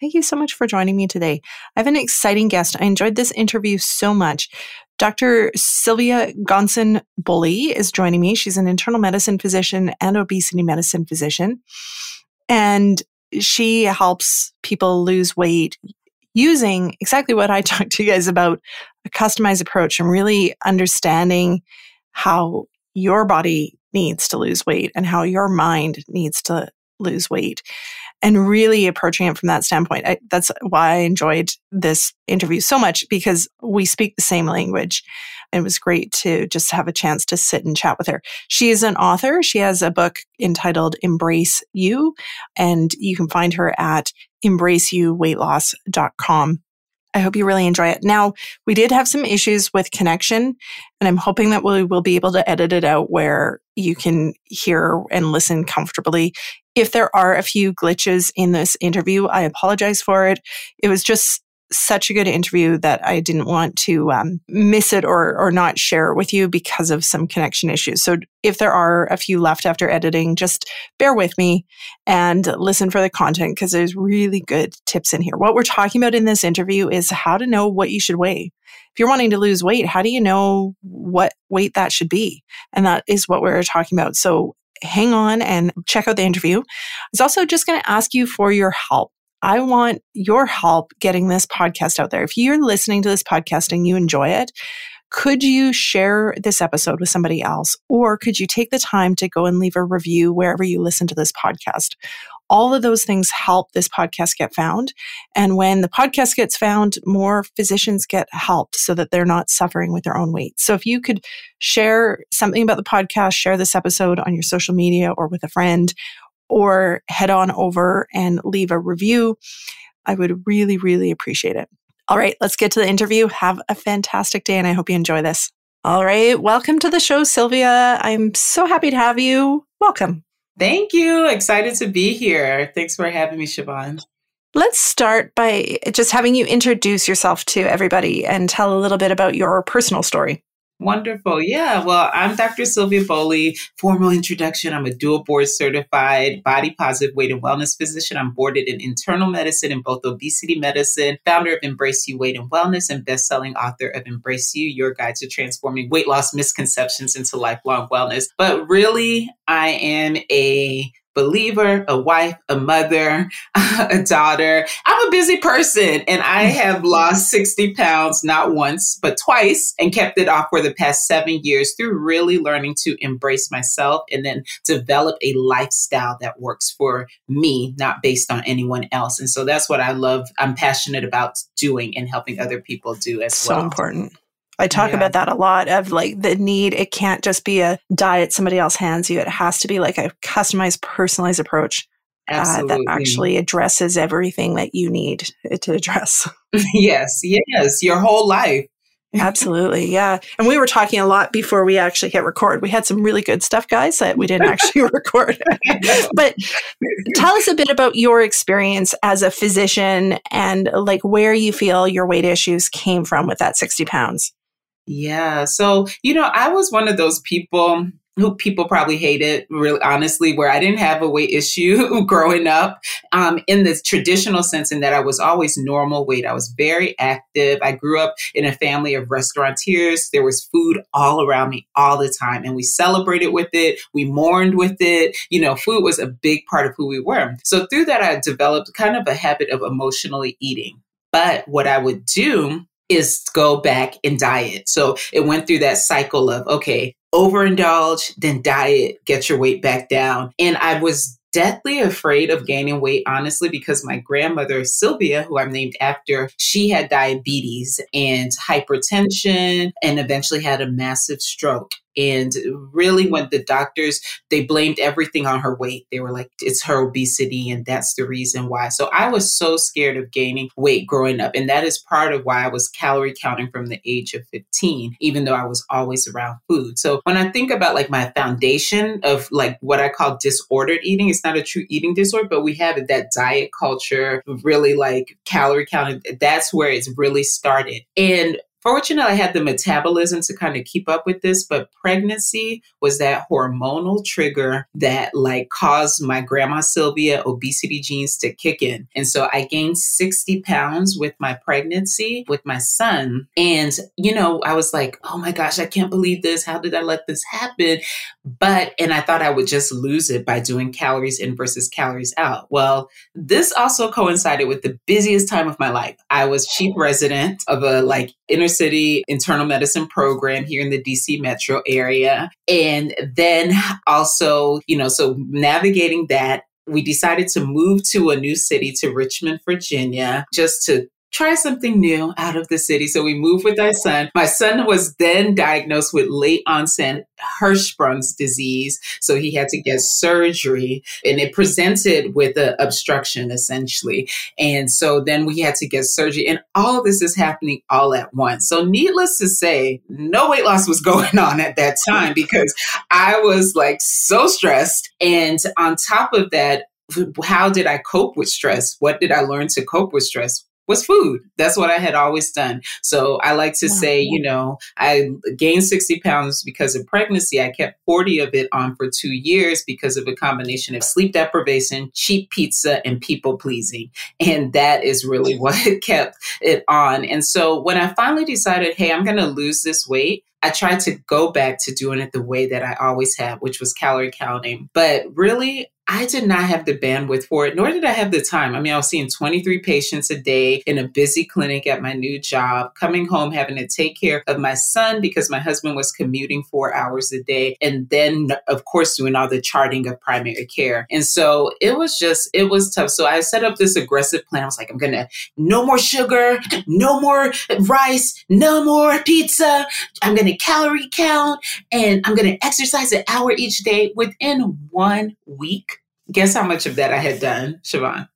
Thank you so much for joining me today. I have an exciting guest. I enjoyed this interview so much. Dr. Sylvia Gonson Bully is joining me. She's an internal medicine physician and obesity medicine physician. And she helps people lose weight using exactly what I talked to you guys about a customized approach and really understanding how your body needs to lose weight and how your mind needs to lose weight and really approaching it from that standpoint. I, that's why I enjoyed this interview so much because we speak the same language. It was great to just have a chance to sit and chat with her. She is an author. She has a book entitled Embrace You, and you can find her at embraceyouweightloss.com. I hope you really enjoy it. Now, we did have some issues with connection, and I'm hoping that we will be able to edit it out where you can hear and listen comfortably. If there are a few glitches in this interview, I apologize for it. It was just such a good interview that I didn't want to um, miss it or or not share it with you because of some connection issues. So if there are a few left after editing, just bear with me and listen for the content because there's really good tips in here. What we're talking about in this interview is how to know what you should weigh. If you're wanting to lose weight, how do you know what weight that should be? And that is what we're talking about. So hang on and check out the interview. I was also just going to ask you for your help. I want your help getting this podcast out there. If you're listening to this podcast and you enjoy it, could you share this episode with somebody else? Or could you take the time to go and leave a review wherever you listen to this podcast? All of those things help this podcast get found. And when the podcast gets found, more physicians get helped so that they're not suffering with their own weight. So if you could share something about the podcast, share this episode on your social media or with a friend, or head on over and leave a review. I would really, really appreciate it. All right, let's get to the interview. Have a fantastic day, and I hope you enjoy this. All right, welcome to the show, Sylvia. I'm so happy to have you. Welcome. Thank you. Excited to be here. Thanks for having me, Siobhan. Let's start by just having you introduce yourself to everybody and tell a little bit about your personal story. Wonderful. Yeah. Well, I'm Dr. Sylvia Bollie. Formal introduction. I'm a dual board certified body positive weight and wellness physician. I'm boarded in internal medicine and both obesity medicine, founder of Embrace You Weight and Wellness, and best-selling author of Embrace You, Your Guide to Transforming Weight Loss Misconceptions into Lifelong Wellness. But really, I am a believer, a wife, a mother, a daughter. I'm a busy person and I mm. have lost 60 pounds not once, but twice and kept it off for the past seven years through really learning to embrace myself and then develop a lifestyle that works for me, not based on anyone else. And so that's what I love. I'm passionate about doing and helping other people do as so well. So important. I talk yeah. about that a lot of like the need. It can't just be a diet somebody else hands you. It has to be like a customized, personalized approach uh, that actually addresses everything that you need to address. yes, yes, your whole life. Absolutely. Yeah. And we were talking a lot before we actually hit record. We had some really good stuff, guys, that we didn't actually record. but tell us a bit about your experience as a physician and like where you feel your weight issues came from with that 60 pounds. Yeah. So, you know, I was one of those people who people probably hated, really honestly, where I didn't have a weight issue growing up um, in the traditional sense, in that I was always normal weight. I was very active. I grew up in a family of restaurateurs. There was food all around me all the time, and we celebrated with it. We mourned with it. You know, food was a big part of who we were. So through that, I developed kind of a habit of emotionally eating. But what I would do is go back and diet. So it went through that cycle of, okay, overindulge, then diet, get your weight back down. And I was deathly afraid of gaining weight, honestly, because my grandmother, Sylvia, who I'm named after, she had diabetes and hypertension and eventually had a massive stroke. And really, when the doctors, they blamed everything on her weight. They were like, it's her obesity, and that's the reason why. So I was so scared of gaining weight growing up. And that is part of why I was calorie counting from the age of 15, even though I was always around food. So when I think about like my foundation of like what I call disordered eating, it's not a true eating disorder, but we have that diet culture, really like calorie counting. That's where it's really started. And Fortunately, I had the metabolism to kind of keep up with this, but pregnancy was that hormonal trigger that like caused my grandma Sylvia obesity genes to kick in. And so I gained 60 pounds with my pregnancy with my son. And, you know, I was like, oh my gosh, I can't believe this. How did I let this happen? But, and I thought I would just lose it by doing calories in versus calories out. Well, this also coincided with the busiest time of my life. I was chief resident of a like inner city internal medicine program here in the DC metro area. And then also, you know, so navigating that we decided to move to a new city to Richmond, Virginia, just to try something new out of the city. So we moved with our son. My son was then diagnosed with late onset Hirschsprung's disease. So he had to get surgery and it presented with an obstruction essentially. And so then we had to get surgery and all this is happening all at once. So needless to say, no weight loss was going on at that time because I was like so stressed. And on top of that, how did I cope with stress? What did I learn to cope with stress? Was food. That's what I had always done. So I like to say, you know, I gained 60 pounds because of pregnancy. I kept 40 of it on for two years because of a combination of sleep deprivation, cheap pizza, and people pleasing. And that is really what kept it on. And so when I finally decided, hey, I'm going to lose this weight, I tried to go back to doing it the way that I always have, which was calorie counting. But really, I did not have the bandwidth for it, nor did I have the time. I mean, I was seeing 23 patients a day in a busy clinic at my new job, coming home, having to take care of my son because my husband was commuting four hours a day. And then, of course, doing all the charting of primary care. And so it was just, it was tough. So I set up this aggressive plan. I was like, I'm going to, no more sugar, no more rice, no more pizza. I'm going to calorie count and I'm going to exercise an hour each day within one week Guess how much of that I had done, Siobhan?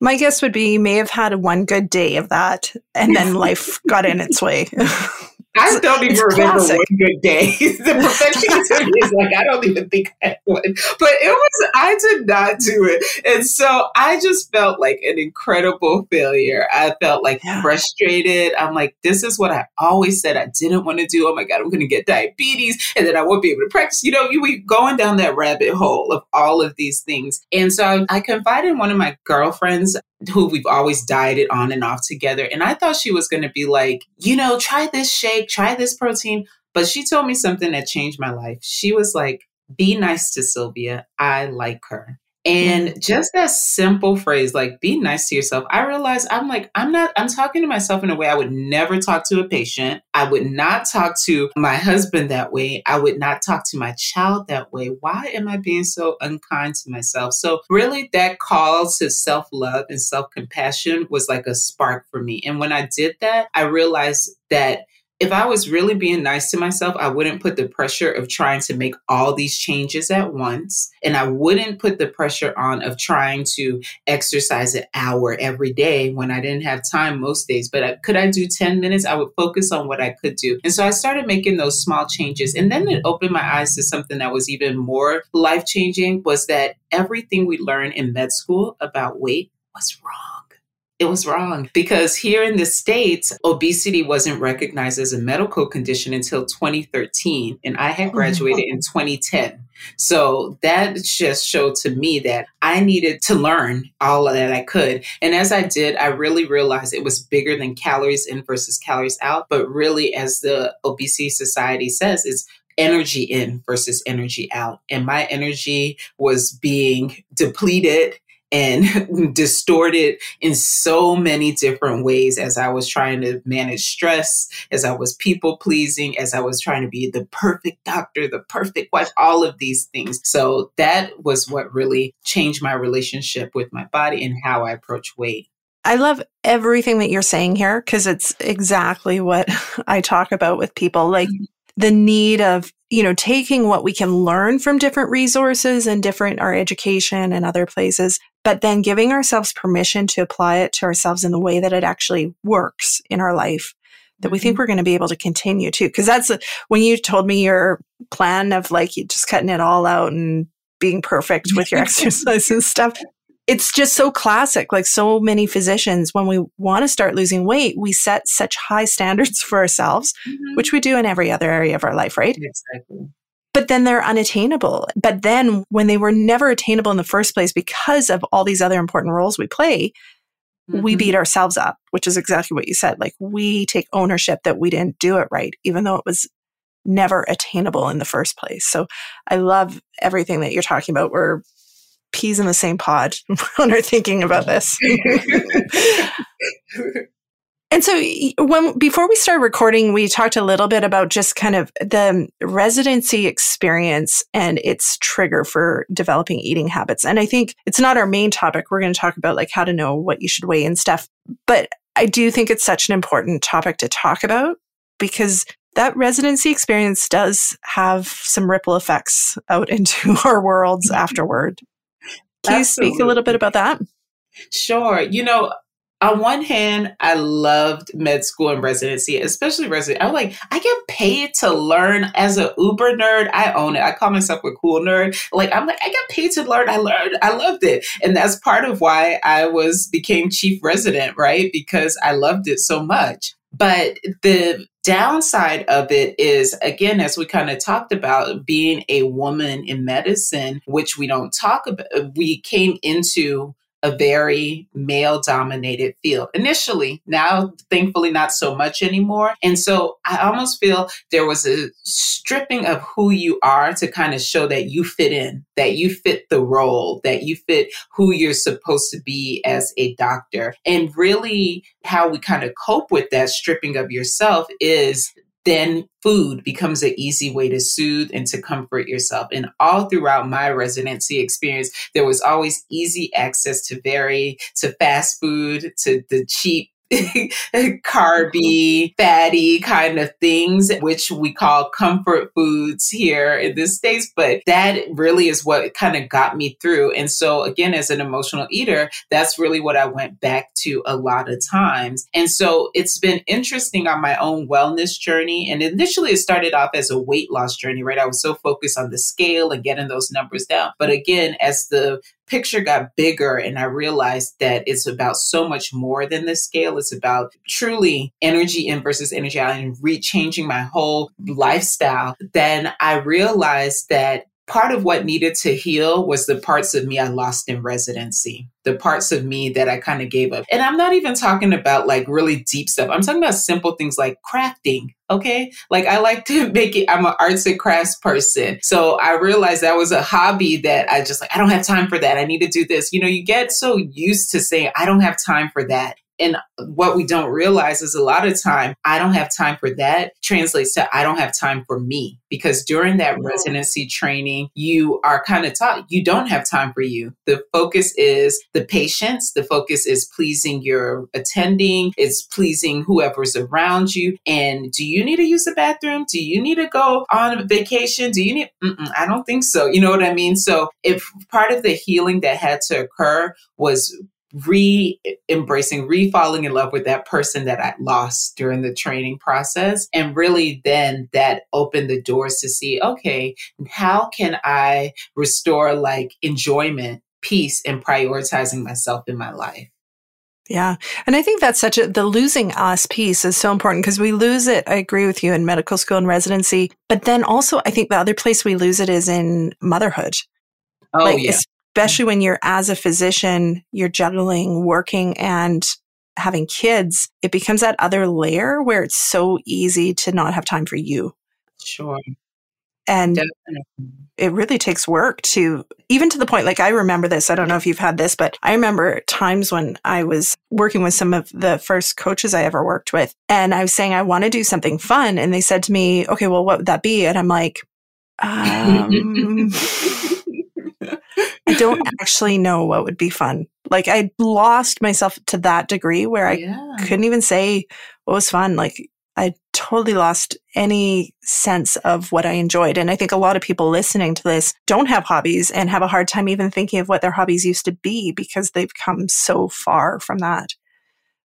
My guess would be you may have had one good day of that and then life got in its way. I don't even remember classic. one good day. the perfectionism is like, I don't even think I had one. But it was, I did not do it. And so I just felt like an incredible failure. I felt like yeah. frustrated. I'm like, this is what I always said I didn't want to do. Oh my God, I'm going to get diabetes and then I won't be able to practice. You know, you were going down that rabbit hole of all of these things. And so I, I confided in one of my girlfriends who we've always dieted on and off together. And I thought she was going to be like, you know, try this shake, try this protein. But she told me something that changed my life. She was like, be nice to Sylvia. I like her. Mm-hmm. And just that simple phrase, like be nice to yourself, I realized I'm like, I'm not, I'm talking to myself in a way I would never talk to a patient. I would not talk to my husband that way. I would not talk to my child that way. Why am I being so unkind to myself? So, really, that call to self love and self compassion was like a spark for me. And when I did that, I realized that if I was really being nice to myself, I wouldn't put the pressure of trying to make all these changes at once. And I wouldn't put the pressure on of trying to exercise an hour every day when I didn't have time most days. But I, could I do 10 minutes? I would focus on what I could do. And so I started making those small changes. And then it opened my eyes to something that was even more life changing was that everything we learned in med school about weight was wrong it was wrong because here in the States, obesity wasn't recognized as a medical condition until 2013. And I had oh, graduated in 2010. So that just showed to me that I needed to learn all that I could. And as I did, I really realized it was bigger than calories in versus calories out. But really, as the Obesity Society says, it's energy in versus energy out. And my energy was being depleted and distorted in so many different ways as I was trying to manage stress, as I was people pleasing, as I was trying to be the perfect doctor, the perfect wife, all of these things. So that was what really changed my relationship with my body and how I approach weight. I love everything that you're saying here because it's exactly what I talk about with people. Like, mm-hmm the need of, you know, taking what we can learn from different resources and different, our education and other places, but then giving ourselves permission to apply it to ourselves in the way that it actually works in our life that we think mm-hmm. we're going to be able to continue to. Cause that's when you told me your plan of like just cutting it all out and being perfect with your exercise and stuff it's just so classic. Like so many physicians, when we want to start losing weight, we set such high standards for ourselves, mm-hmm. which we do in every other area of our life, right? Exactly. But then they're unattainable. But then when they were never attainable in the first place because of all these other important roles we play, mm-hmm. we beat ourselves up, which is exactly what you said. Like we take ownership that we didn't do it right, even though it was never attainable in the first place. So I love everything that you're talking about. We're peas in the same pod when we're thinking about this. and so when before we started recording, we talked a little bit about just kind of the residency experience and its trigger for developing eating habits. And I think it's not our main topic. We're going to talk about like how to know what you should weigh and stuff. But I do think it's such an important topic to talk about because that residency experience does have some ripple effects out into our worlds mm-hmm. afterward. Can you speak a little bit about that? Sure. You know, on one hand, I loved med school and residency, especially residency. I'm like, I get paid to learn as a uber nerd. I own it. I call myself a cool nerd. Like, I'm like, I get paid to learn. I learned. I loved it. And that's part of why I was became chief resident, right? Because I loved it so much. But the downside of it is, again, as we kind of talked about, being a woman in medicine, which we don't talk about, we came into a very male dominated field initially. Now, thankfully, not so much anymore. And so I almost feel there was a stripping of who you are to kind of show that you fit in, that you fit the role, that you fit who you're supposed to be as a doctor. And really, how we kind of cope with that stripping of yourself is then food becomes an easy way to soothe and to comfort yourself. And all throughout my residency experience, there was always easy access to very, to fast food, to the cheap carby, fatty kind of things, which we call comfort foods here in the States. But that really is what kind of got me through. And so, again, as an emotional eater, that's really what I went back to a lot of times. And so, it's been interesting on my own wellness journey. And initially, it started off as a weight loss journey, right? I was so focused on the scale and getting those numbers down. But again, as the picture got bigger and I realized that it's about so much more than the scale. It's about truly energy in versus energy out and rechanging my whole lifestyle. Then I realized that part of what needed to heal was the parts of me I lost in residency, the parts of me that I kind of gave up. And I'm not even talking about like really deep stuff. I'm talking about simple things like crafting. Okay. Like I like to make it, I'm an arts and crafts person. So I realized that was a hobby that I just like, I don't have time for that. I need to do this. You know, you get so used to saying, I don't have time for that. And what we don't realize is a lot of time, I don't have time for that translates to I don't have time for me. Because during that residency training, you are kind of taught you don't have time for you. The focus is the patients, the focus is pleasing your attending, it's pleasing whoever's around you. And do you need to use the bathroom? Do you need to go on vacation? Do you need, I don't think so. You know what I mean? So if part of the healing that had to occur was re embracing, re falling in love with that person that I lost during the training process. And really then that opened the doors to see, okay, how can I restore like enjoyment, peace, and prioritizing myself in my life? Yeah. And I think that's such a, the losing us piece is so important because we lose it. I agree with you in medical school and residency. But then also, I think the other place we lose it is in motherhood. Oh, like, yeah especially when you're as a physician, you're juggling working and having kids, it becomes that other layer where it's so easy to not have time for you. Sure. And Definitely. it really takes work to, even to the point, like I remember this. I don't know if you've had this, but I remember times when I was working with some of the first coaches I ever worked with. And I was saying, I want to do something fun. And they said to me, okay, well, what would that be? And I'm like, um, I don't actually know what would be fun. Like I lost myself to that degree where I yeah. couldn't even say what was fun. Like I totally lost any sense of what I enjoyed. And I think a lot of people listening to this don't have hobbies and have a hard time even thinking of what their hobbies used to be because they've come so far from that.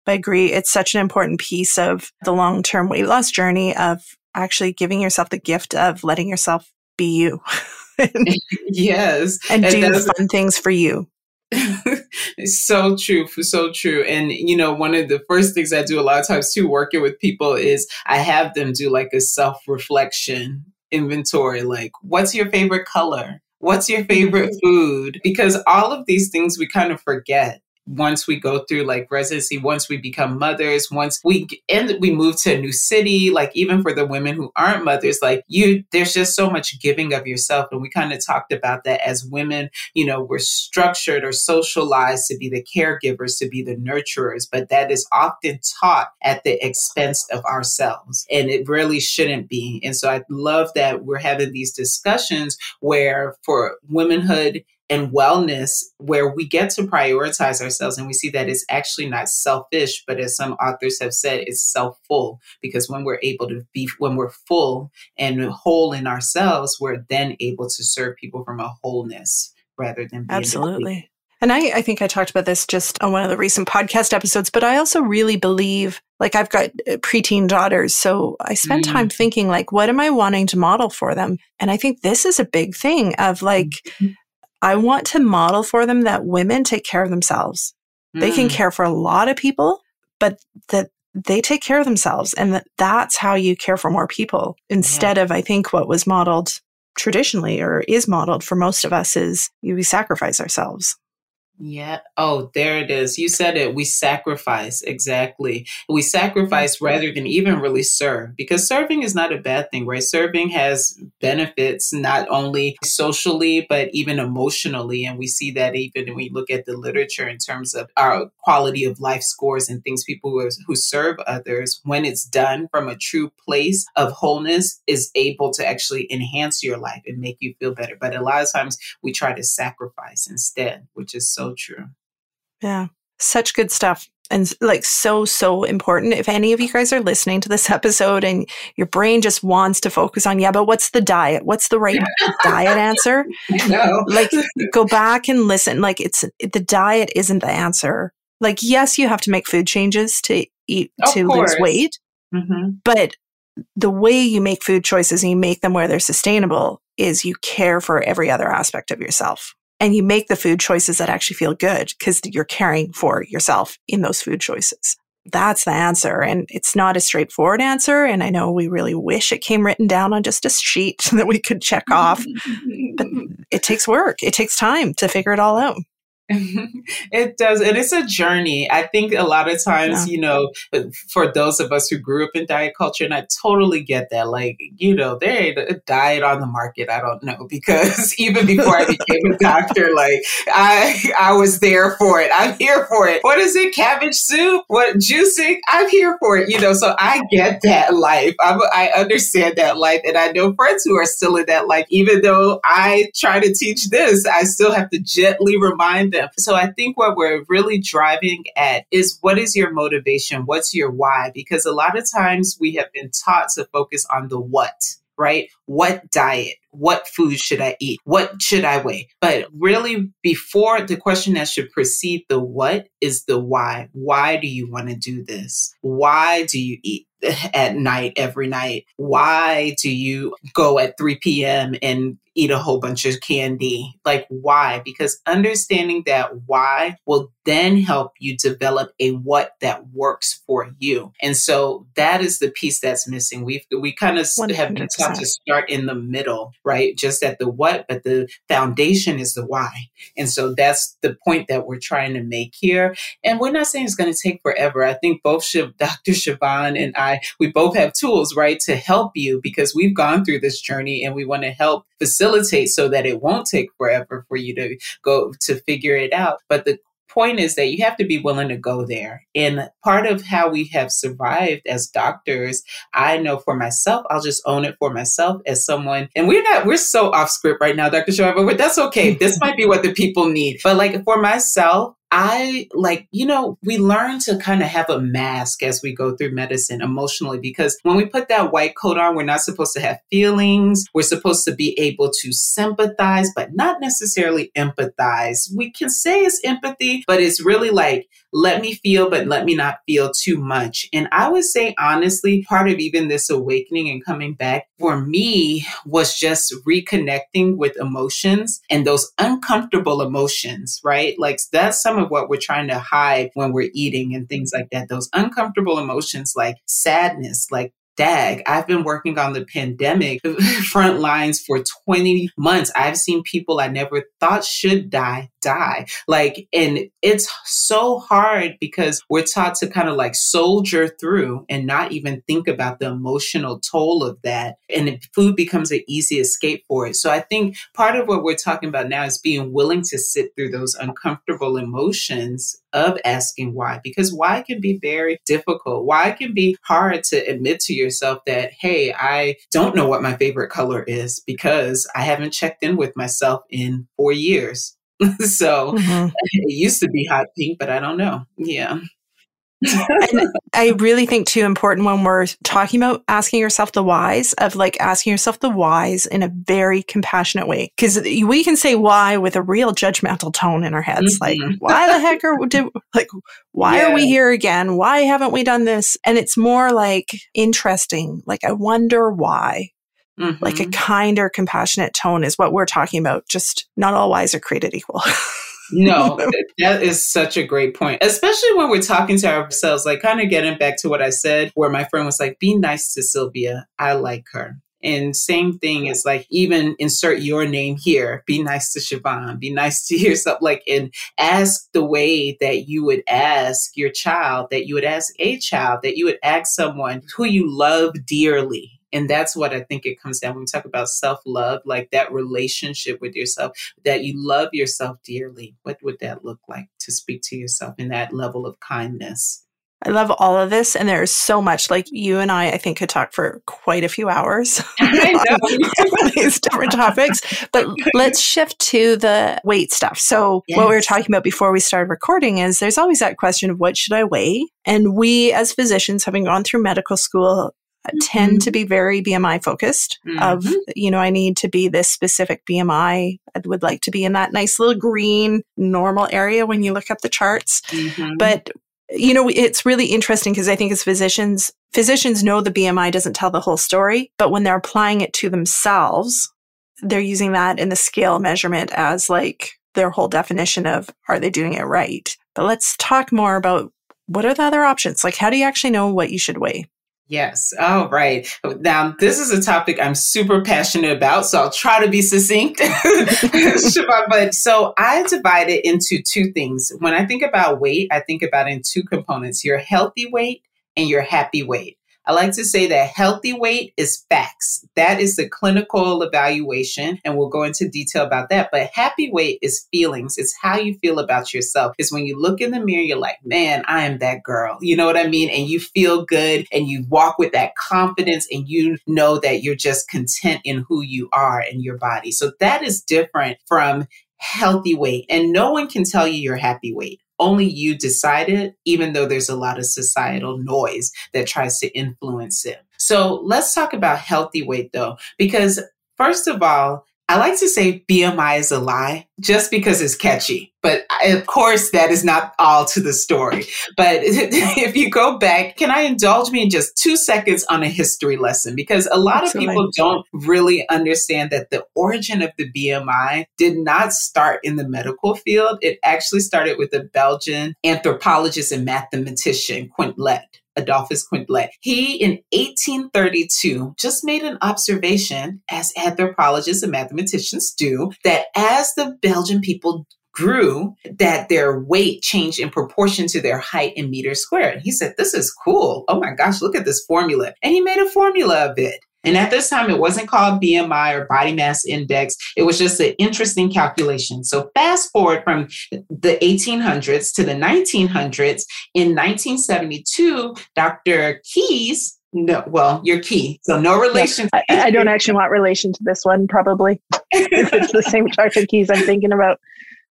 But I agree. It's such an important piece of the long term weight loss journey of actually giving yourself the gift of letting yourself be you. yes. And, and do fun things for you. so true, so true. And you know, one of the first things I do a lot of times too, working with people, is I have them do like a self reflection inventory. Like, what's your favorite color? What's your favorite mm-hmm. food? Because all of these things we kind of forget once we go through like residency, once we become mothers, once we end, we move to a new city, like even for the women who aren't mothers, like you, there's just so much giving of yourself. And we kind of talked about that as women, you know, we're structured or socialized to be the caregivers, to be the nurturers, but that is often taught at the expense of ourselves. And it really shouldn't be. And so I love that we're having these discussions where for womanhood and wellness where we get to prioritize ourselves and we see that it's actually not selfish but as some authors have said it's self-full because when we're able to be when we're full and whole in ourselves we're then able to serve people from a wholeness rather than absolutely and I, I think I talked about this just on one of the recent podcast episodes, but I also really believe, like, I've got uh, preteen daughters. So I spend mm. time thinking, like, what am I wanting to model for them? And I think this is a big thing of like, mm-hmm. I want to model for them that women take care of themselves. Mm. They can mm. care for a lot of people, but that they take care of themselves and that that's how you care for more people instead yeah. of, I think, what was modeled traditionally or is modeled for most of us is we sacrifice ourselves. Yeah. Oh, there it is. You said it. We sacrifice. Exactly. We mm-hmm. sacrifice rather than even really serve because serving is not a bad thing, right? Serving has benefits not only socially, but even emotionally. And we see that even when we look at the literature in terms of our quality of life scores and things people who, who serve others, when it's done from a true place of wholeness, is able to actually enhance your life and make you feel better. But a lot of times we try to sacrifice instead, which is so true. Yeah. Such good stuff. And like so, so important. If any of you guys are listening to this episode and your brain just wants to focus on, yeah, but what's the diet? What's the right diet answer? No. Like go back and listen. Like it's the diet isn't the answer. Like, yes, you have to make food changes to eat, of to course. lose weight. Mm-hmm. But the way you make food choices and you make them where they're sustainable is you care for every other aspect of yourself and you make the food choices that actually feel good because you're caring for yourself in those food choices. That's the answer. And it's not a straightforward answer. And I know we really wish it came written down on just a sheet that we could check off, but it takes work. It takes time to figure it all out. it does. And it's a journey. I think a lot of times, yeah. you know, for those of us who grew up in diet culture, and I totally get that, like, you know, there ain't a diet on the market. I don't know because even before I became a doctor, like, I I was there for it. I'm here for it. What is it? Cabbage soup? What juicing? I'm here for it. You know, so I get that life. I'm, I understand that life. And I know friends who are still in that life. Even though I try to teach this, I still have to gently remind them so I think what we're really driving at is what is your motivation? What's your why? Because a lot of times we have been taught to focus on the what right? What diet? What food should I eat? What should I weigh? But really, before the question that should precede the what is the why. Why do you want to do this? Why do you eat at night every night? Why do you go at 3 p.m. and eat a whole bunch of candy. Like, why? Because understanding that why will then help you develop a what that works for you. And so that is the piece that's missing. We've, we kind of have been taught to start in the middle, right? Just at the what, but the foundation is the why. And so that's the point that we're trying to make here. And we're not saying it's going to take forever. I think both Dr. Siobhan and I, we both have tools, right, to help you because we've gone through this journey and we want to help facilitate so that it won't take forever for you to go to figure it out. But the point is that you have to be willing to go there. And part of how we have survived as doctors, I know for myself, I'll just own it for myself as someone. And we're not, we're so off script right now, Dr. Shaw, but that's okay. this might be what the people need. But like for myself, I like, you know, we learn to kind of have a mask as we go through medicine emotionally because when we put that white coat on, we're not supposed to have feelings. We're supposed to be able to sympathize, but not necessarily empathize. We can say it's empathy, but it's really like, let me feel, but let me not feel too much. And I would say, honestly, part of even this awakening and coming back for me was just reconnecting with emotions and those uncomfortable emotions, right? Like that's some of what we're trying to hide when we're eating and things like that. Those uncomfortable emotions like sadness, like dag, I've been working on the pandemic front lines for 20 months. I've seen people I never thought should die die. Like, and it's so hard because we're taught to kind of like soldier through and not even think about the emotional toll of that. And food becomes an easy escape for it. So I think part of what we're talking about now is being willing to sit through those uncomfortable emotions of asking why, because why can be very difficult. Why can be hard to admit to yourself that, hey, I don't know what my favorite color is because I haven't checked in with myself in four years. so mm-hmm. it used to be hot pink, but I don't know. Yeah and I really think too important when we're talking about asking yourself the whys of like asking yourself the whys in a very compassionate way. Cause we can say why with a real judgmental tone in our heads. Mm-hmm. Like, why the heck are did like why yeah. are we here again? Why haven't we done this? And it's more like interesting. Like I wonder why. Mm-hmm. Like a mm-hmm. kinder, compassionate tone is what we're talking about. Just not all whys are created equal. no, that is such a great point, especially when we're talking to ourselves. Like, kind of getting back to what I said, where my friend was like, be nice to Sylvia. I like her. And same thing is like even insert your name here. Be nice to Siobhan. Be nice to yourself. Like and ask the way that you would ask your child, that you would ask a child, that you would ask someone who you love dearly. And that's what I think it comes down when we talk about self love, like that relationship with yourself, that you love yourself dearly. What would that look like to speak to yourself in that level of kindness? I love all of this. And there's so much like you and I, I think could talk for quite a few hours on these different topics. But let's shift to the weight stuff. So yes. what we were talking about before we started recording is there's always that question of what should I weigh? And we as physicians, having gone through medical school, mm-hmm. tend to be very BMI focused mm-hmm. of, you know, I need to be this specific BMI. I would like to be in that nice little green normal area when you look up the charts. Mm-hmm. But you know, it's really interesting because I think as physicians, physicians know the BMI doesn't tell the whole story, but when they're applying it to themselves, they're using that in the scale measurement as like their whole definition of are they doing it right? But let's talk more about what are the other options? Like, how do you actually know what you should weigh? Yes. All right. Now, this is a topic I'm super passionate about, so I'll try to be succinct. but so I divide it into two things. When I think about weight, I think about in two components your healthy weight and your happy weight. I like to say that healthy weight is facts. That is the clinical evaluation, and we'll go into detail about that. But happy weight is feelings. It's how you feel about yourself. It's when you look in the mirror, you're like, man, I am that girl. You know what I mean? And you feel good and you walk with that confidence and you know that you're just content in who you are in your body. So that is different from healthy weight. And no one can tell you your happy weight only you decide it, even though there's a lot of societal noise that tries to influence it. So let's talk about healthy weight though, because first of all, I like to say BMI is a lie just because it's catchy. But of course, that is not all to the story. But if you go back, can I indulge me in just two seconds on a history lesson? Because a lot of people don't really understand that the origin of the BMI did not start in the medical field. It actually started with a Belgian anthropologist and mathematician, Quetelet. Adolphus Quetelet. He, in 1832, just made an observation, as anthropologists and mathematicians do, that as the Belgian people grew that their weight changed in proportion to their height in meters squared. He said, This is cool. Oh my gosh, look at this formula. And he made a formula of it. And at this time, it wasn't called BMI or body mass index. It was just an interesting calculation. So fast forward from the 1800s to the 1900s. In 1972, Dr. Keys no, well, you're key. So no relation. I, I, don't actually want relation to this one, probably. if it's the same Dr. Keys I'm thinking about.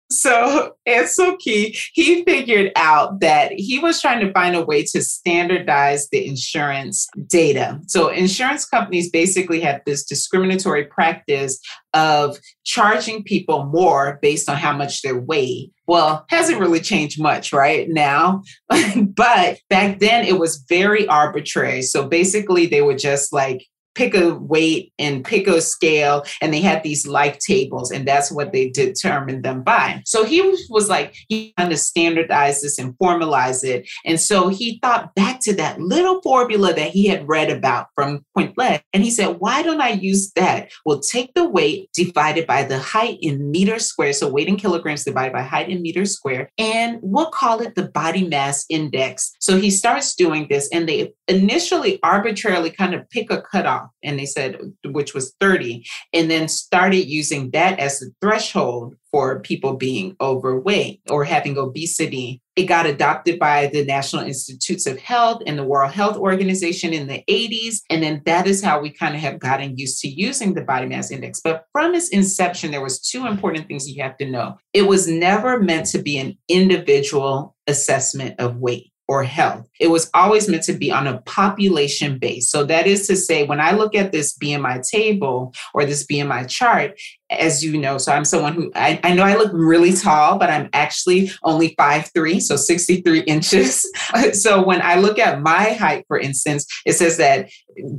So Ancel Key, he figured out that he was trying to find a way to standardize the insurance data. So insurance companies basically had this discriminatory practice of charging people more based on how much they weigh. Well, hasn't really changed much right now, but back then it was very arbitrary. So basically they would just like pick a weight and pick a scale and they had these life tables and that's what they determined them by. So he was like he kind of standardize this and formalize it. And so he thought back to that little formula that he had read about from Quetelet and he said why don't i use that? We'll take the weight divided by the height in meters squared. so weight in kilograms divided by height in meters squared. and we'll call it the body mass index. So he starts doing this and they initially arbitrarily kind of pick a cutoff and they said which was 30 and then started using that as the threshold for people being overweight or having obesity. It got adopted by the national institutes of health and the world health organization in the 80s and then that is how we kind of have gotten used to using the body mass index. But from its inception there was two important things you have to know. It was never meant to be an individual assessment of weight or health. It was always meant to be on a population base. So that is to say, when I look at this BMI table or this BMI chart, as you know, so I'm someone who I, I know I look really tall, but I'm actually only five three, so 63 inches. so when I look at my height, for instance, it says that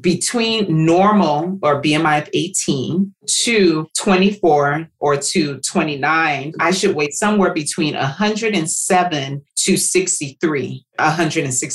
between normal or BMI of 18 to 24 or to 29, I should weigh somewhere between 107 to 63, 163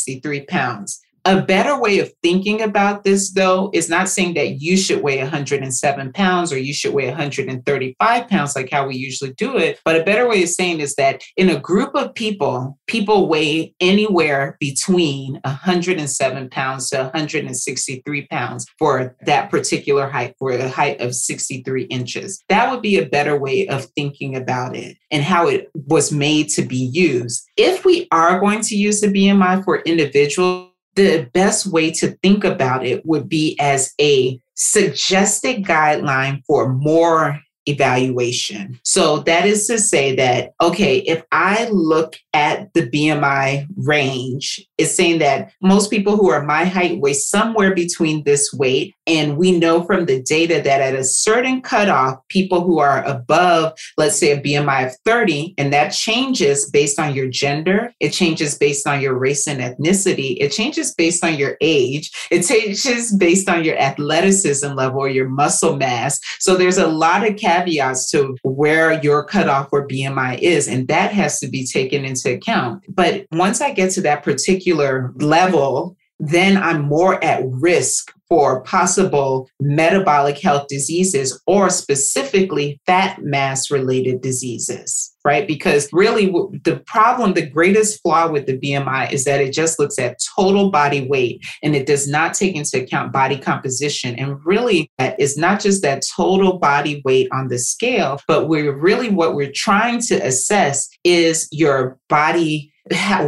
pounds. A better way of thinking about this, though, is not saying that you should weigh 107 pounds or you should weigh 135 pounds, like how we usually do it. But a better way of saying is that in a group of people, people weigh anywhere between 107 pounds to 163 pounds for that particular height, for a height of 63 inches. That would be a better way of thinking about it and how it was made to be used. If we are going to use the BMI for individuals, the best way to think about it would be as a suggested guideline for more evaluation. So that is to say that, okay, if I look at the BMI range, it's saying that most people who are my height weigh somewhere between this weight. And we know from the data that at a certain cutoff, people who are above, let's say a BMI of 30, and that changes based on your gender, it changes based on your race and ethnicity, it changes based on your age, it changes based on your athleticism level or your muscle mass. So there's a lot of caveats to where your cutoff for BMI is, and that has to be taken into account. But once I get to that particular level, then I'm more at risk for possible metabolic health diseases or specifically fat mass related diseases right? Because really, the problem, the greatest flaw with the BMI is that it just looks at total body weight and it does not take into account body composition. And really, it's not just that total body weight on the scale, but we're really what we're trying to assess is your body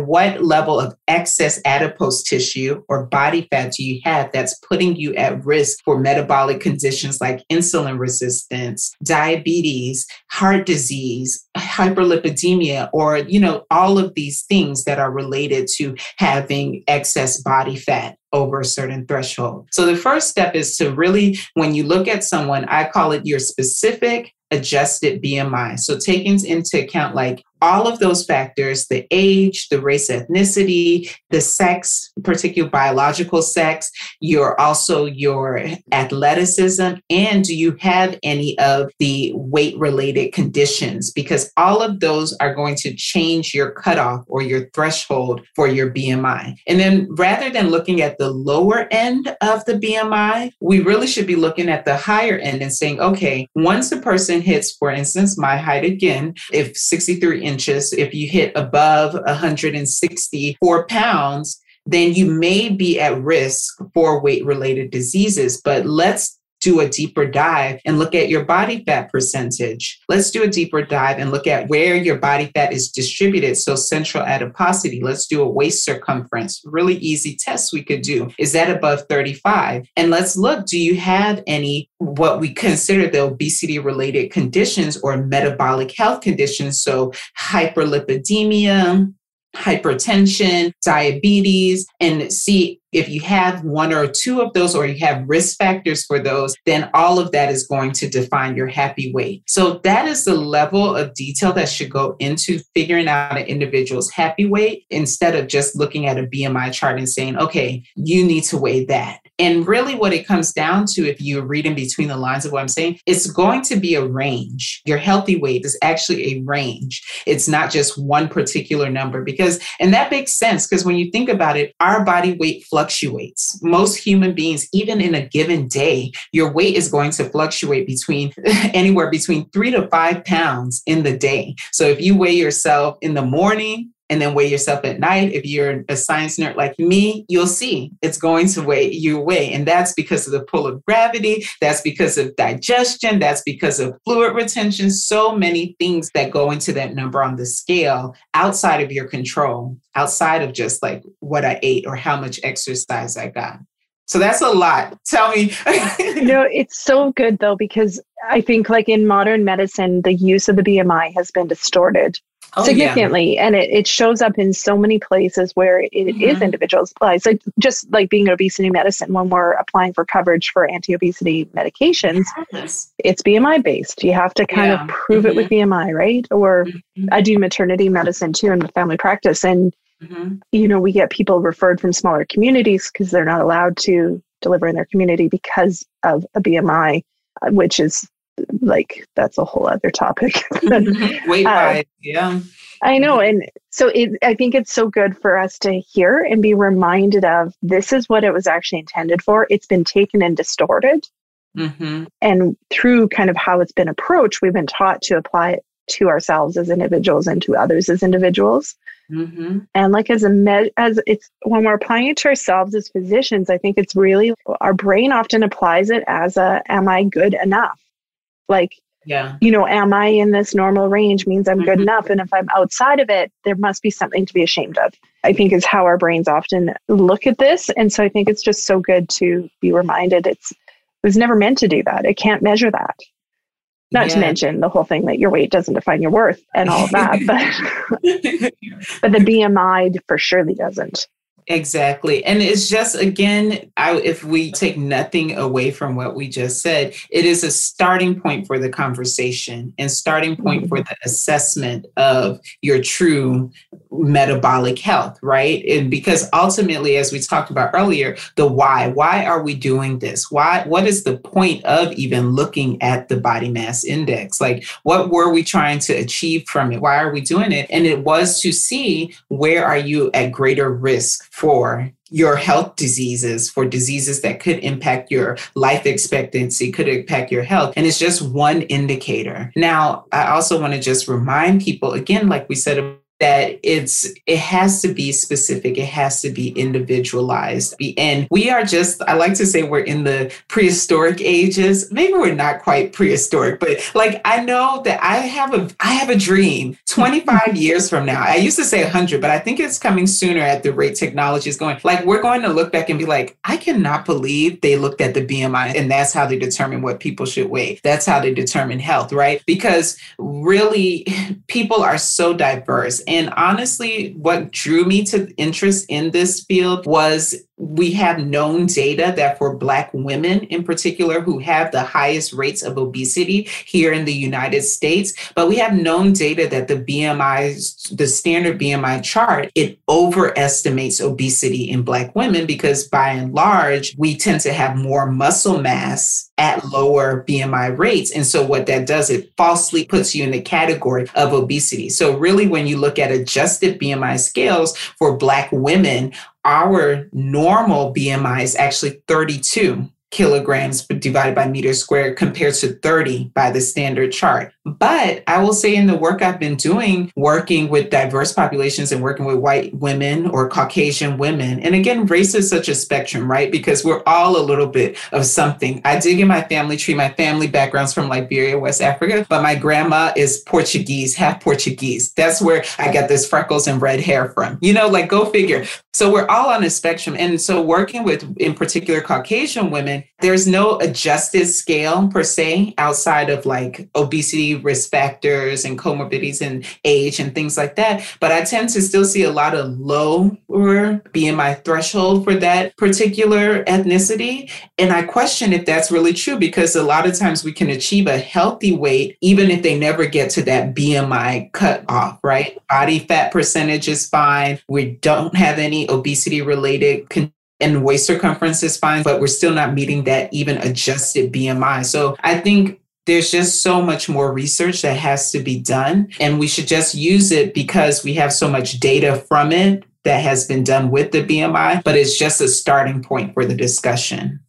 what level of excess adipose tissue or body fat do you have that's putting you at risk for metabolic conditions like insulin resistance, diabetes, heart disease, hyperlipidemia, or, you know, all of these things that are related to having excess body fat over a certain threshold. So the first step is to really, when you look at someone, I call it your specific adjusted BMI. So taking into account like all of those factors the age, the race, ethnicity, the sex, particular biological sex, your also your athleticism, and do you have any of the weight related conditions? Because all of those are going to change your cutoff or your threshold for your BMI. And then rather than looking at the lower end of the BMI, we really should be looking at the higher end and saying, okay, once a person hits, for instance, my height again, if 63 inches, if you hit above 164 pounds, then you may be at risk for weight related diseases. But let's do a deeper dive and look at your body fat percentage. Let's do a deeper dive and look at where your body fat is distributed. So, central adiposity, let's do a waist circumference. Really easy test we could do. Is that above 35? And let's look do you have any what we consider the obesity related conditions or metabolic health conditions? So, hyperlipidemia, hypertension, diabetes, and see if you have one or two of those, or you have risk factors for those, then all of that is going to define your happy weight. So, that is the level of detail that should go into figuring out an individual's happy weight instead of just looking at a BMI chart and saying, okay, you need to weigh that. And really, what it comes down to, if you read in between the lines of what I'm saying, it's going to be a range. Your healthy weight is actually a range. It's not just one particular number because, and that makes sense because when you think about it, our body weight fluctuates. Most human beings, even in a given day, your weight is going to fluctuate between anywhere between three to five pounds in the day. So if you weigh yourself in the morning, and then weigh yourself at night. If you're a science nerd like me, you'll see it's going to weigh you weigh. And that's because of the pull of gravity. That's because of digestion. That's because of fluid retention. So many things that go into that number on the scale outside of your control, outside of just like what I ate or how much exercise I got. So that's a lot. Tell me. no, it's so good though, because I think like in modern medicine, the use of the BMI has been distorted oh, significantly yeah. and it, it shows up in so many places where it, mm-hmm. is individualized like just like being obesity medicine when we're applying for coverage for anti-obesity medications yes. it's bmi based you have to kind yeah. of prove mm-hmm. it with bmi mm-hmm. right or mm-hmm. i do maternity medicine too in the family practice and mm-hmm. you know we get people referred from smaller communities because they're not allowed to deliver in their community because of a bmi uh, which is like that's a whole other topic. Mm-hmm. Wait, uh, yeah. I know. And so it, I think it's so good for us to hear and be reminded of this is what it was actually intended for. It's been taken and distorted. Mm-hmm. And through kind of how it's been approached, we've been taught to apply it to ourselves as individuals and to others as individuals. Mm-hmm. And like as a med, as it's when we're applying it to ourselves as physicians, I think it's really our brain often applies it as a am I good enough? Like, yeah. you know, am I in this normal range means I'm mm-hmm. good enough. And if I'm outside of it, there must be something to be ashamed of. I think is how our brains often look at this. And so I think it's just so good to be reminded it's it was never meant to do that. It can't measure that. Not yeah. to mention the whole thing that your weight doesn't define your worth and all of that, but but the BMI for surely doesn't. Exactly. And it's just, again, I, if we take nothing away from what we just said, it is a starting point for the conversation and starting point mm-hmm. for the assessment of your true metabolic health, right? And because ultimately, as we talked about earlier, the why, why are we doing this? Why, what is the point of even looking at the body mass index? Like, what were we trying to achieve from it? Why are we doing it? And it was to see where are you at greater risk for your health diseases, for diseases that could impact your life expectancy, could impact your health. And it's just one indicator. Now, I also want to just remind people again, like we said that it's it has to be specific it has to be individualized. And we are just i like to say we're in the prehistoric ages. Maybe we're not quite prehistoric but like i know that i have a i have a dream 25 years from now. I used to say 100 but i think it's coming sooner at the rate technology is going. Like we're going to look back and be like i cannot believe they looked at the bmi and that's how they determine what people should weigh. That's how they determine health right? Because really people are so diverse and honestly, what drew me to interest in this field was we have known data that for Black women in particular who have the highest rates of obesity here in the United States, but we have known data that the BMI, the standard BMI chart, it overestimates obesity in Black women because by and large, we tend to have more muscle mass at lower BMI rates. And so what that does, it falsely puts you in the category of obesity. So really, when you look at adjusted BMI scales for Black women, our normal BMI is actually 32 kilograms divided by meter squared compared to 30 by the standard chart. But I will say, in the work I've been doing, working with diverse populations and working with white women or Caucasian women, and again, race is such a spectrum, right? Because we're all a little bit of something. I dig in my family tree. My family background's from Liberia, West Africa, but my grandma is Portuguese, half Portuguese. That's where I got this freckles and red hair from. You know, like go figure. So we're all on a spectrum. And so working with, in particular, Caucasian women, there's no adjusted scale per se outside of like obesity risk factors and comorbidities and age and things like that. But I tend to still see a lot of lower BMI threshold for that particular ethnicity. And I question if that's really true because a lot of times we can achieve a healthy weight even if they never get to that BMI cut off, right? Body fat percentage is fine. We don't have any obesity related and waist circumference is fine, but we're still not meeting that even adjusted BMI. So I think there's just so much more research that has to be done. And we should just use it because we have so much data from it that has been done with the BMI, but it's just a starting point for the discussion.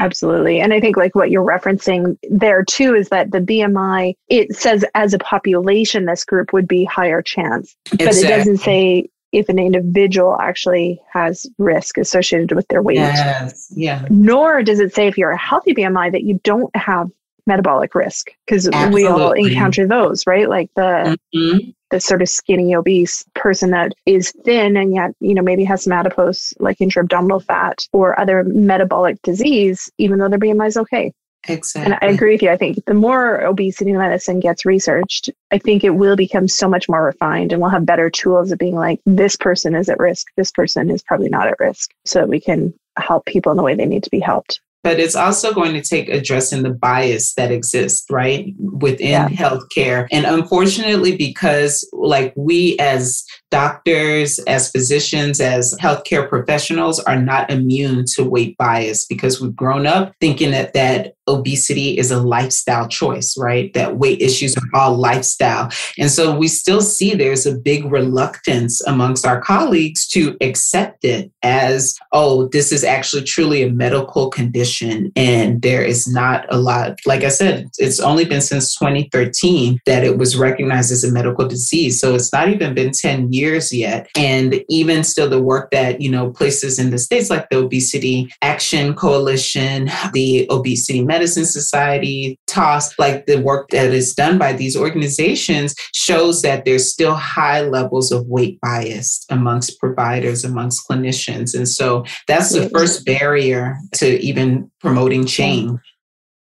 Absolutely. And I think like what you're referencing there too is that the BMI, it says as a population, this group would be higher chance, exactly. but it doesn't say if an individual actually has risk associated with their weight. Yes. Yeah. Nor does it say if you're a healthy BMI that you don't have metabolic risk because we all encounter those, right? Like the mm-hmm. the sort of skinny obese person that is thin and yet, you know, maybe has some adipose like intra-abdominal fat or other metabolic disease, even though their BMI is okay. Exactly. And I agree with you. I think the more obesity medicine gets researched, I think it will become so much more refined and we'll have better tools of being like, this person is at risk, this person is probably not at risk, so that we can help people in the way they need to be helped but it's also going to take addressing the bias that exists right within yeah. healthcare and unfortunately because like we as doctors, as physicians, as healthcare professionals are not immune to weight bias because we've grown up thinking that that obesity is a lifestyle choice, right? That weight issues are all lifestyle. And so we still see there's a big reluctance amongst our colleagues to accept it as, oh, this is actually truly a medical condition. And there is not a lot, like I said, it's only been since 2013 that it was recognized as a medical disease. So it's not even been 10 years yet. And even still, the work that, you know, places in the States like the Obesity Action Coalition, the Obesity Medicine Society, TOS, like the work that is done by these organizations shows that there's still high levels of weight bias amongst providers, amongst clinicians. And so that's the first barrier to even promoting change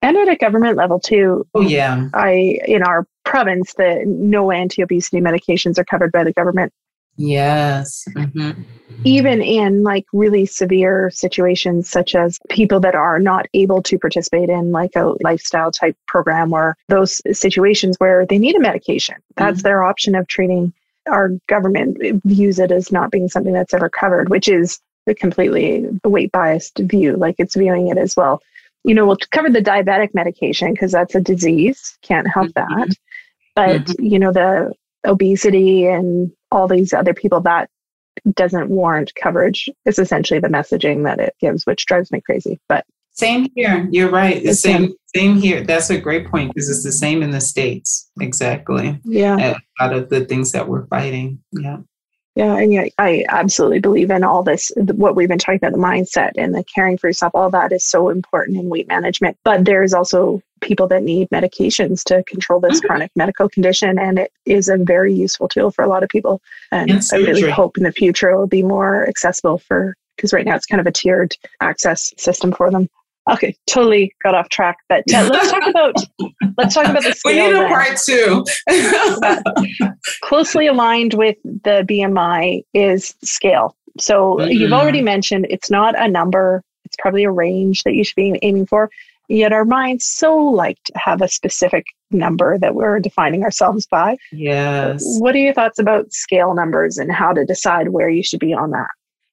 and at a government level too. Oh yeah. I in our province, the no anti-obesity medications are covered by the government. Yes. Mm-hmm. Even in like really severe situations, such as people that are not able to participate in like a lifestyle type program or those situations where they need a medication, that's mm-hmm. their option of treating. Our government views it as not being something that's ever covered, which is a completely weight biased view. Like it's viewing it as well. You know, we'll cover the diabetic medication because that's a disease, can't help mm-hmm. that. But, mm-hmm. you know, the obesity and all these other people that doesn't warrant coverage is essentially the messaging that it gives which drives me crazy but same here you're right the same same here. That's a great point because it's the same in the States. Exactly. Yeah. A lot of the things that we're fighting. Yeah. Yeah, and yeah, I absolutely believe in all this. What we've been talking about, the mindset and the caring for yourself, all that is so important in weight management. But there's also people that need medications to control this mm-hmm. chronic medical condition, and it is a very useful tool for a lot of people. And I really hope in the future it will be more accessible for because right now it's kind of a tiered access system for them. Okay, totally got off track, but uh, let's talk about let's talk about the scale. We need a part two. closely aligned with the BMI is scale. So mm-hmm. you've already mentioned it's not a number; it's probably a range that you should be aiming for. Yet our minds so like to have a specific number that we're defining ourselves by. Yes. What are your thoughts about scale numbers and how to decide where you should be on that?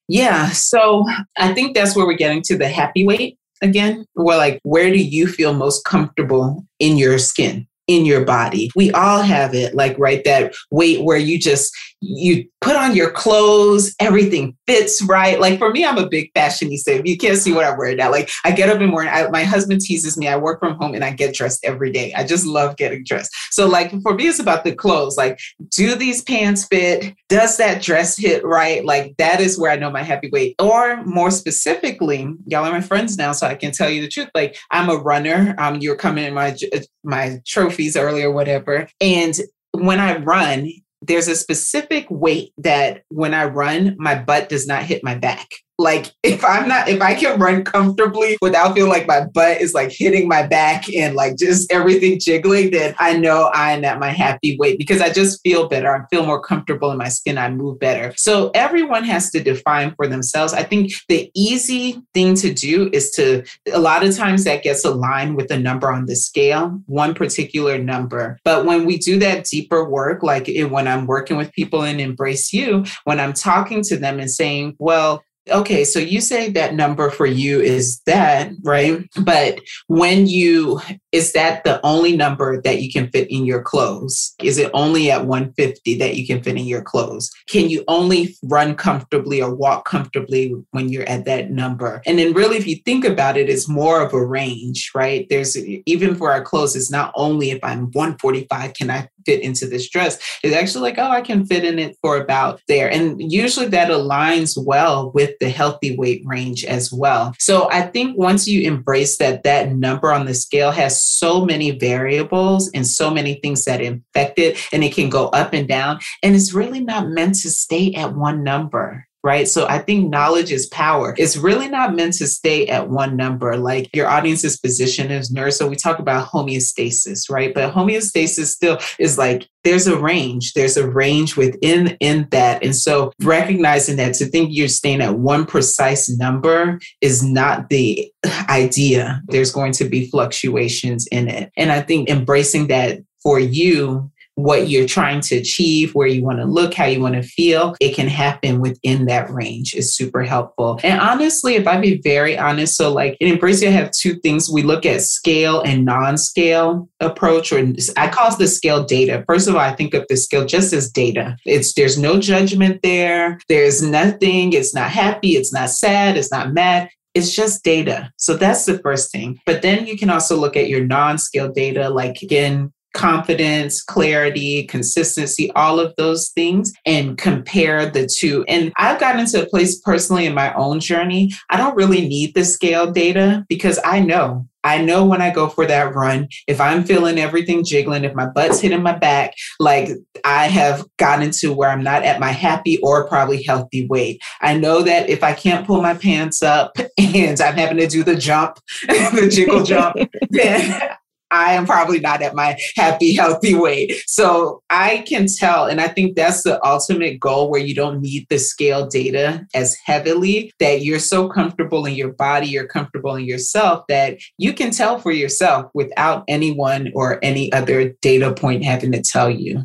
Yeah. So I think that's where we're getting to the happy weight again? Well, like, where do you feel most comfortable in your skin? in your body. We all have it, like right that weight where you just you put on your clothes, everything fits right. Like for me, I'm a big fashionista. You can't see what I'm wearing now. Like I get up in the morning, I, my husband teases me. I work from home and I get dressed every day. I just love getting dressed. So like for me, it's about the clothes. Like, do these pants fit? Does that dress hit right? Like that is where I know my happy weight. Or more specifically, y'all are my friends now, so I can tell you the truth. Like I'm a runner. Um, you're coming in my my trophies earlier, whatever. And when I run, there's a specific weight that when I run, my butt does not hit my back. Like if I'm not, if I can run comfortably without feeling like my butt is like hitting my back and like just everything jiggling, then I know I'm at my happy weight because I just feel better. I feel more comfortable in my skin. I move better. So everyone has to define for themselves. I think the easy thing to do is to, a lot of times that gets aligned with a number on the scale, one particular number. But when we do that deeper work, like when I'm working with people in Embrace You, when I'm talking to them and saying, well, okay, so you say that number for you is that, right? But when you, is that the only number that you can fit in your clothes? Is it only at 150 that you can fit in your clothes? Can you only run comfortably or walk comfortably when you're at that number? And then, really, if you think about it, it's more of a range, right? There's even for our clothes, it's not only if I'm 145, can I fit into this dress? It's actually like, oh, I can fit in it for about there. And usually that aligns well with the healthy weight range as well. So I think once you embrace that, that number on the scale has so many variables and so many things that affect it, and it can go up and down. And it's really not meant to stay at one number right? So I think knowledge is power. It's really not meant to stay at one number. Like your audience's position as nurse. So we talk about homeostasis, right? But homeostasis still is like there's a range. There's a range within in that. And so recognizing that to think you're staying at one precise number is not the idea. There's going to be fluctuations in it. And I think embracing that for you what you're trying to achieve, where you want to look, how you want to feel, it can happen within that range is super helpful. And honestly, if I be very honest, so like in Embrace, I have two things. We look at scale and non-scale approach, or I call the scale data. First of all, I think of the scale just as data. It's there's no judgment there. There's nothing. It's not happy. It's not sad. It's not mad it's just data. So that's the first thing. But then you can also look at your non scale data, like again, confidence, clarity, consistency, all of those things, and compare the two. And I've gotten into a place personally in my own journey. I don't really need the scale data because I know. I know when I go for that run, if I'm feeling everything jiggling, if my butt's hitting my back, like I have gotten to where I'm not at my happy or probably healthy weight. I know that if I can't pull my pants up and I'm having to do the jump, the jiggle jump, then I am probably not at my happy, healthy weight. So I can tell. And I think that's the ultimate goal where you don't need the scale data as heavily, that you're so comfortable in your body, you're comfortable in yourself that you can tell for yourself without anyone or any other data point having to tell you.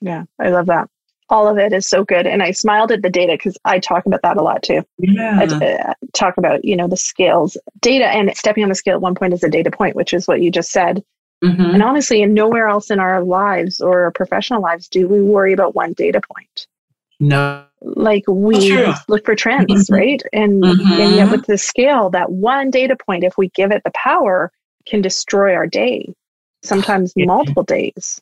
Yeah, I love that all of it is so good. And I smiled at the data because I talk about that a lot too. Yeah. I uh, talk about, you know, the scales, data and stepping on the scale at one point is a data point, which is what you just said. Mm-hmm. And honestly, and nowhere else in our lives or our professional lives do we worry about one data point. No. Like we look for trends, mm-hmm. right? And, mm-hmm. and yet with the scale, that one data point, if we give it the power can destroy our day, sometimes multiple days.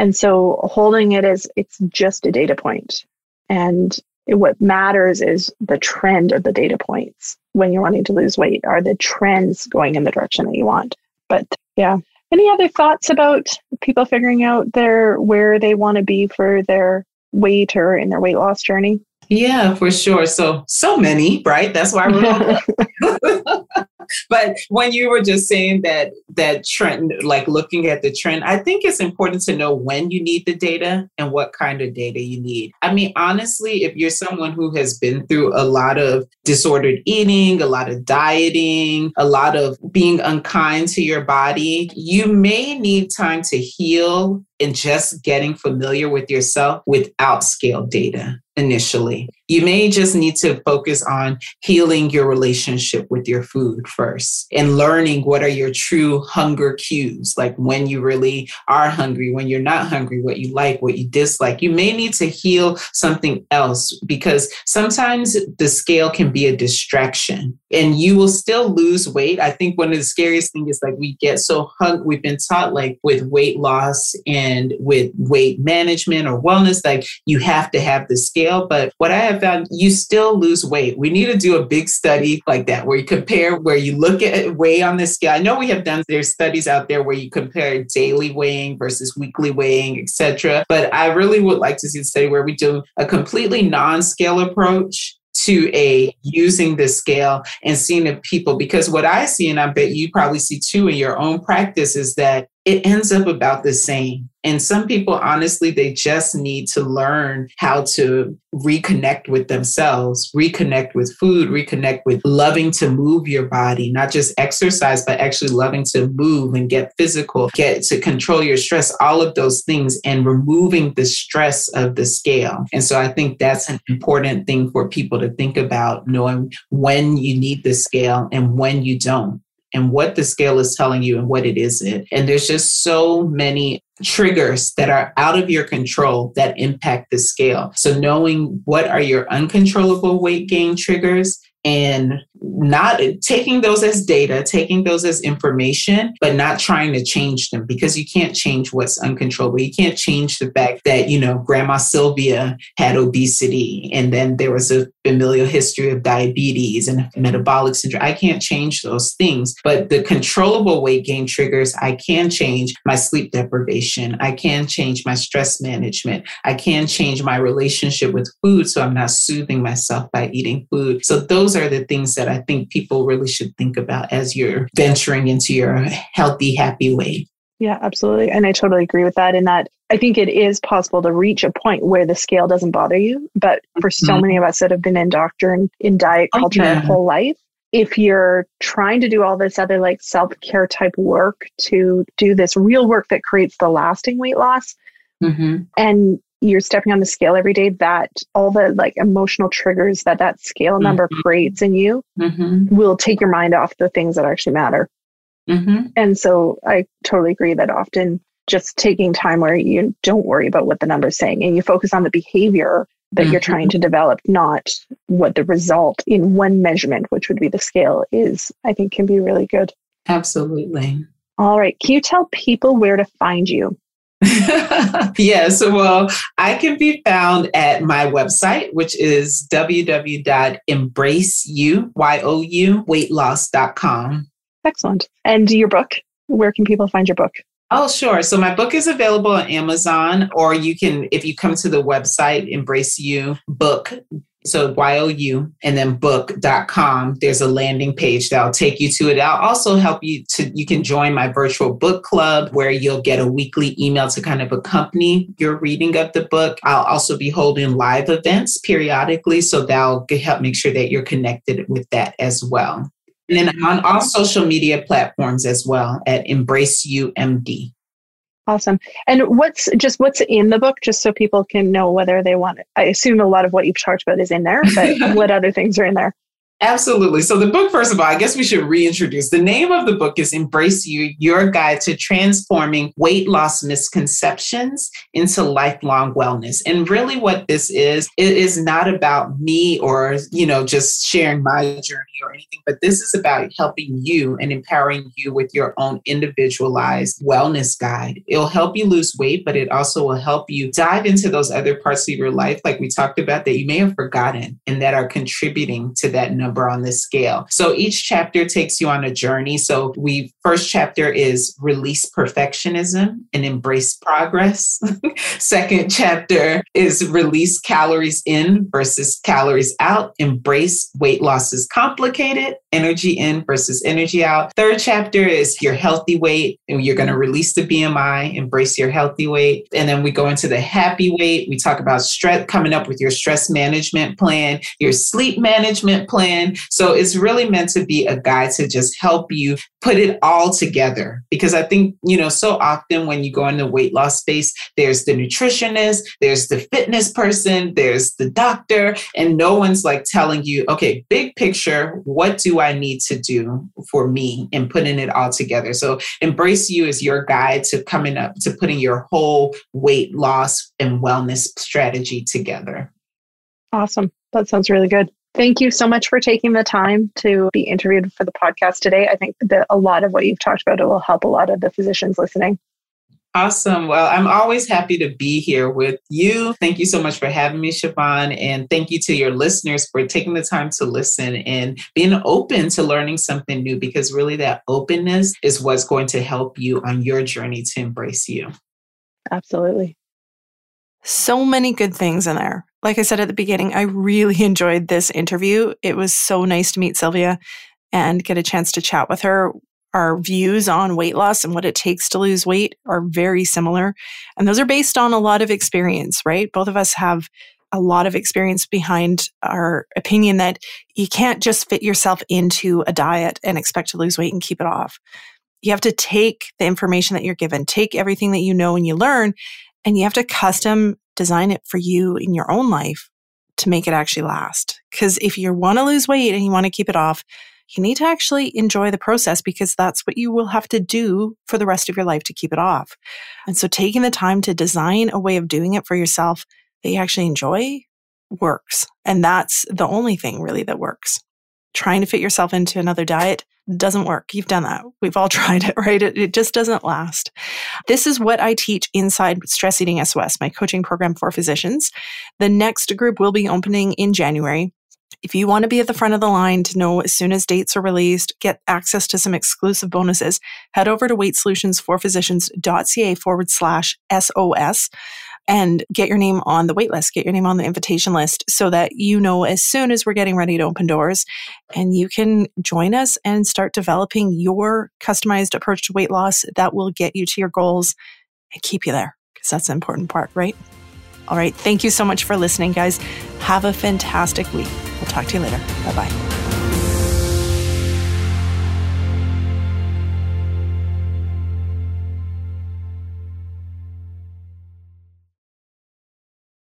And so holding it as it's just a data point. And what matters is the trend of the data points when you're wanting to lose weight. Are the trends going in the direction that you want? But yeah. Any other thoughts about people figuring out their where they want to be for their weight or in their weight loss journey? Yeah, for sure. So, so many, right? That's why we're. but when you were just saying that that trend, like looking at the trend, I think it's important to know when you need the data and what kind of data you need. I mean, honestly, if you're someone who has been through a lot of disordered eating, a lot of dieting, a lot of being unkind to your body, you may need time to heal and just getting familiar with yourself without scale data initially. You may just need to focus on healing your relationship with your food first and learning what are your true hunger cues, like when you really are hungry, when you're not hungry, what you like, what you dislike. You may need to heal something else because sometimes the scale can be a distraction and you will still lose weight. I think one of the scariest things is like we get so hung, we've been taught like with weight loss and with weight management or wellness, like you have to have the scale. But what I have found, you still lose weight. We need to do a big study like that where you compare, where you look at weigh on the scale. I know we have done there's studies out there where you compare daily weighing versus weekly weighing, etc. But I really would like to see a study where we do a completely non-scale approach to a using the scale and seeing the people because what I see, and I bet you probably see too in your own practice, is that it ends up about the same. And some people, honestly, they just need to learn how to reconnect with themselves, reconnect with food, reconnect with loving to move your body, not just exercise, but actually loving to move and get physical, get to control your stress, all of those things, and removing the stress of the scale. And so I think that's an important thing for people to think about, knowing when you need the scale and when you don't and what the scale is telling you and what it isn't. And there's just so many triggers that are out of your control that impact the scale. So knowing what are your uncontrollable weight gain triggers and not taking those as data, taking those as information, but not trying to change them because you can't change what's uncontrollable. You can't change the fact that, you know, Grandma Sylvia had obesity and then there was a familial history of diabetes and metabolic syndrome. I can't change those things, but the controllable weight gain triggers, I can change my sleep deprivation. I can change my stress management. I can change my relationship with food so I'm not soothing myself by eating food. So those are the things that I think people really should think about as you're venturing into your healthy, happy way. Yeah, absolutely. And I totally agree with that. In that, I think it is possible to reach a point where the scale doesn't bother you. But for so mm-hmm. many of us that have been indoctrinated in diet oh, culture our whole life, if you're trying to do all this other like self care type work to do this real work that creates the lasting weight loss, mm-hmm. and you're stepping on the scale every day, that all the like emotional triggers that that scale mm-hmm. number creates in you mm-hmm. will take your mind off the things that actually matter. Mm-hmm. And so I totally agree that often just taking time where you don't worry about what the number's saying and you focus on the behavior that mm-hmm. you're trying to develop, not what the result in one measurement, which would be the scale, is, I think can be really good. Absolutely. All right. Can you tell people where to find you? yes, well, I can be found at my website, which is www.embraceyou, Excellent. And your book, where can people find your book? Oh, sure. So my book is available on Amazon, or you can, if you come to the website, Embrace You Book. So Y-O-U and then book.com. There's a landing page that'll take you to it. I'll also help you to, you can join my virtual book club where you'll get a weekly email to kind of accompany your reading of the book. I'll also be holding live events periodically. So that'll help make sure that you're connected with that as well. And then on all social media platforms as well at Embrace You MD. Awesome. And what's just what's in the book, just so people can know whether they want it? I assume a lot of what you've talked about is in there, but what other things are in there? Absolutely. So, the book, first of all, I guess we should reintroduce. The name of the book is Embrace You Your Guide to Transforming Weight Loss Misconceptions into Lifelong Wellness. And really, what this is, it is not about me or, you know, just sharing my journey or anything, but this is about helping you and empowering you with your own individualized wellness guide. It'll help you lose weight, but it also will help you dive into those other parts of your life, like we talked about, that you may have forgotten and that are contributing to that number number on this scale. So each chapter takes you on a journey. So we first chapter is release perfectionism and embrace progress. Second chapter is release calories in versus calories out. Embrace weight loss is complicated. Energy in versus energy out. Third chapter is your healthy weight. And you're going to release the BMI, embrace your healthy weight. And then we go into the happy weight. We talk about stress, coming up with your stress management plan, your sleep management plan so it's really meant to be a guide to just help you put it all together. Because I think, you know, so often when you go in the weight loss space, there's the nutritionist, there's the fitness person, there's the doctor, and no one's like telling you, okay, big picture, what do I need to do for me and putting it all together. So embrace you as your guide to coming up to putting your whole weight loss and wellness strategy together. Awesome. That sounds really good. Thank you so much for taking the time to be interviewed for the podcast today. I think that a lot of what you've talked about it will help a lot of the physicians listening. Awesome. Well, I'm always happy to be here with you. Thank you so much for having me, Siobhan. And thank you to your listeners for taking the time to listen and being open to learning something new because really that openness is what's going to help you on your journey to embrace you. Absolutely. So many good things in there. Like I said at the beginning, I really enjoyed this interview. It was so nice to meet Sylvia and get a chance to chat with her. Our views on weight loss and what it takes to lose weight are very similar. And those are based on a lot of experience, right? Both of us have a lot of experience behind our opinion that you can't just fit yourself into a diet and expect to lose weight and keep it off. You have to take the information that you're given, take everything that you know and you learn, and you have to custom design it for you in your own life to make it actually last. Because if you want to lose weight and you want to keep it off, you need to actually enjoy the process because that's what you will have to do for the rest of your life to keep it off. And so taking the time to design a way of doing it for yourself that you actually enjoy works. And that's the only thing really that works. Trying to fit yourself into another diet doesn't work. You've done that. We've all tried it, right? It, it, just doesn't last. This is what I teach inside Stress Eating SOS, my coaching program for physicians. The next group will be opening in January. If you want to be at the front of the line to know as soon as dates are released, get access to some exclusive bonuses, head over to weightsolutionsforphysicians.ca forward slash SOS and get your name on the wait list, get your name on the invitation list so that you know as soon as we're getting ready to open doors and you can join us and start developing your customized approach to weight loss that will get you to your goals and keep you there because that's the important part, right? All right. Thank you so much for listening, guys. Have a fantastic week. We'll talk to you later. Bye bye.